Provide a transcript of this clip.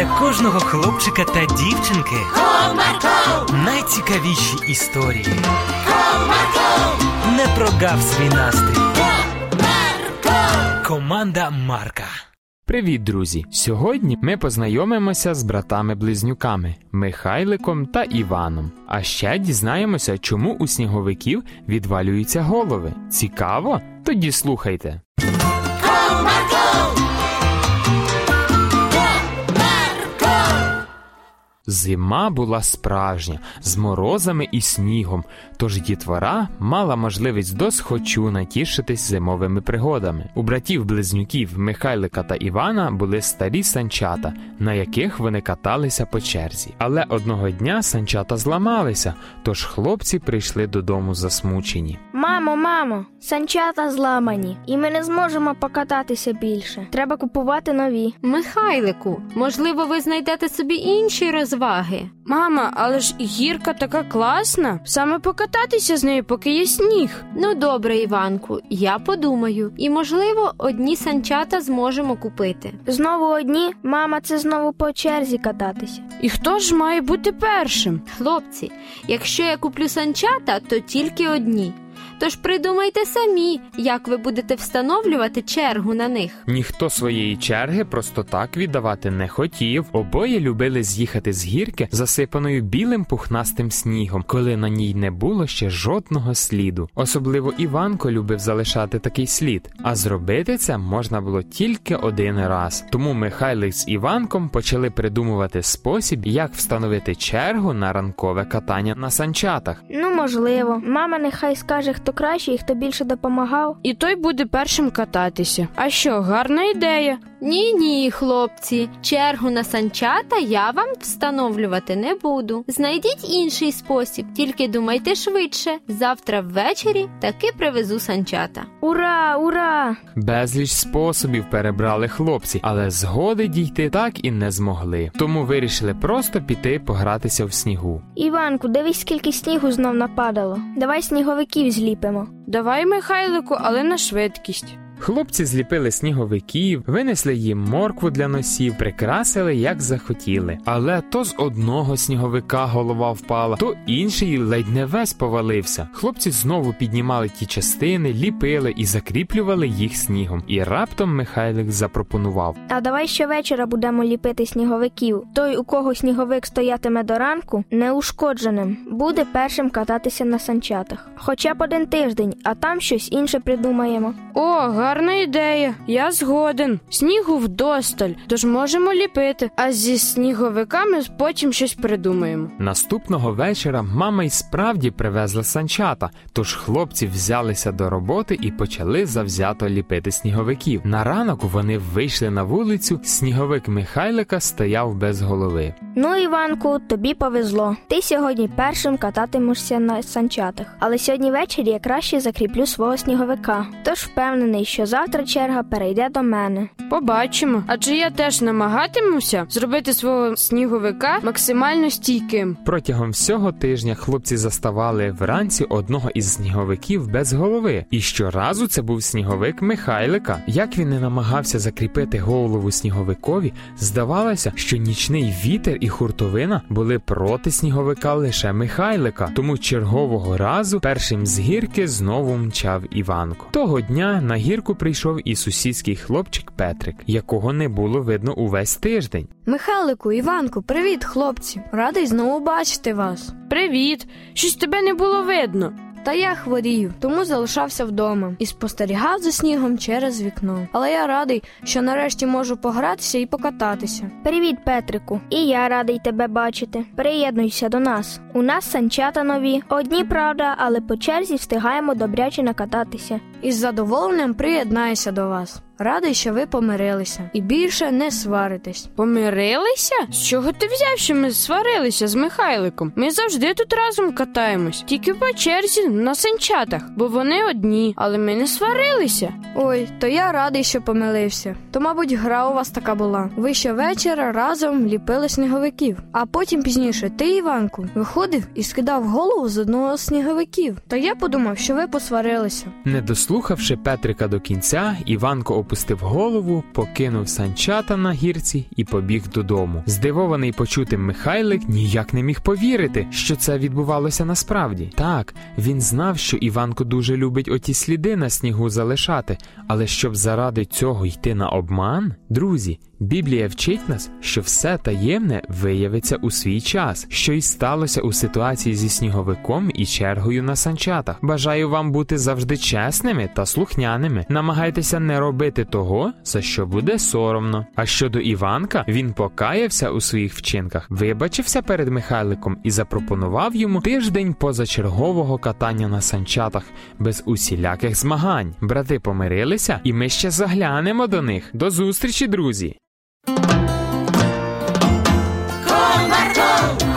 для кожного хлопчика та дівчинки Comarco, найцікавіші історії. Comarco, Не прогав свій настрій. Comarco. Команда Марка. Привіт, друзі! Сьогодні ми познайомимося з братами-близнюками Михайликом та Іваном. А ще дізнаємося, чому у сніговиків відвалюються голови. Цікаво? Тоді слухайте. Зима була справжня, з морозами і снігом, тож дітвора мала можливість досхочу натішитись зимовими пригодами. У братів-близнюків Михайлика та Івана були старі санчата, на яких вони каталися по черзі. Але одного дня санчата зламалися, тож хлопці прийшли додому засмучені. Мамо, мамо, санчата зламані, і ми не зможемо покататися більше. Треба купувати нові. Михайлику, можливо, ви знайдете собі інші розваги. Мама, але ж гірка така класна. Саме покататися з нею, поки є сніг. Ну добре, Іванку, я подумаю, і можливо, одні санчата зможемо купити. Знову одні, мама, це знову по черзі кататися. І хто ж має бути першим? Хлопці, якщо я куплю санчата, то тільки одні. Тож придумайте самі, як ви будете встановлювати чергу на них. Ніхто своєї черги просто так віддавати не хотів. Обоє любили з'їхати з гірки, засипаною білим пухнастим снігом, коли на ній не було ще жодного сліду. Особливо Іванко любив залишати такий слід, а зробити це можна було тільки один раз. Тому Михайлик з Іванком почали придумувати спосіб, як встановити чергу на ранкове катання на санчатах. Ну, можливо, мама нехай скаже, хто краще і хто більше допомагав. І той буде першим кататися. А що, гарна ідея? Ні, ні, хлопці, чергу на санчата я вам встановлювати не буду. Знайдіть інший спосіб, тільки думайте швидше. Завтра ввечері таки привезу санчата. Ура, ура! Безліч способів перебрали хлопці, але згоди дійти так і не змогли. Тому вирішили просто піти погратися в снігу. Іванку, дивись, скільки снігу знов нападало. Давай сніговиків зліпимо. Давай, Михайлику, але на швидкість. Хлопці зліпили сніговиків, винесли їм моркву для носів, прикрасили як захотіли. Але то з одного сніговика голова впала, то інший ледь не весь повалився. Хлопці знову піднімали ті частини, ліпили і закріплювали їх снігом. І раптом Михайлик запропонував. А давай щовечора будемо ліпити сніговиків. Той, у кого сніговик стоятиме до ранку, неушкодженим, буде першим кататися на санчатах. Хоча б один тиждень, а там щось інше придумаємо. О, гарна ідея. Я згоден. Снігу вдосталь, тож можемо ліпити, а зі сніговиками потім щось придумаємо. Наступного вечора мама й справді привезла санчата, тож хлопці взялися до роботи і почали завзято ліпити сніговиків. На ранок вони вийшли на вулицю, сніговик Михайлика стояв без голови. Ну, Іванку, тобі повезло. Ти сьогодні першим кататимешся на санчатах. Але сьогодні ввечері я краще закріплю свого сніговика. Тож впевнений, що завтра черга перейде до мене. Побачимо. Адже я теж намагатимуся зробити свого сніговика максимально стійким. Протягом всього тижня хлопці заставали вранці одного із сніговиків без голови. І щоразу це був сніговик Михайлика. Як він не намагався закріпити голову сніговикові, здавалося, що нічний вітер і хуртовина були проти сніговика лише Михайлика. Тому чергового разу першим з гірки знову мчав Іванко. Того дня на гірку прийшов і сусідський хлопчик Петрик, якого не було видно увесь тиждень. Михайлику, Іванку, привіт, хлопці. Радий знову бачити вас. Привіт! Щось тебе не було видно. Та я хворів, тому залишався вдома і спостерігав за снігом через вікно. Але я радий, що нарешті можу погратися і покататися. Привіт, Петрику. І я радий тебе бачити. Приєднуйся до нас. У нас санчата нові. Одні, правда, але по черзі встигаємо добряче накататися. Із задоволенням приєднаюся до вас. Радий, що ви помирилися і більше не сваритесь. Помирилися? З чого ти взяв, що ми сварилися з Михайликом? Ми завжди тут разом катаємось, тільки по черзі на санчатах, бо вони одні, але ми не сварилися. Ой, то я радий, що помилився. То, мабуть, гра у вас така була. Ви щовечора разом ліпили сніговиків, а потім пізніше ти, Іванку, виходив і скидав голову з одного з сніговиків. То я подумав, що ви посварилися. Не дослухавши Петрика до кінця, Іванко опустив голову, покинув санчата на гірці і побіг додому. Здивований почутим Михайлик ніяк не міг повірити, що це відбувалося насправді. Так, він знав, що Іванко дуже любить оті сліди на снігу залишати, але щоб заради цього йти на обман, друзі. Біблія вчить нас, що все таємне виявиться у свій час, що й сталося у ситуації зі сніговиком і чергою на санчатах. Бажаю вам бути завжди чесними та слухняними. Намагайтеся не робити того, за що буде соромно. А щодо Іванка, він покаявся у своїх вчинках, вибачився перед Михайликом і запропонував йому тиждень позачергового катання на санчатах без усіляких змагань. Брати помирилися, і ми ще заглянемо до них. До зустрічі, друзі! Комарко,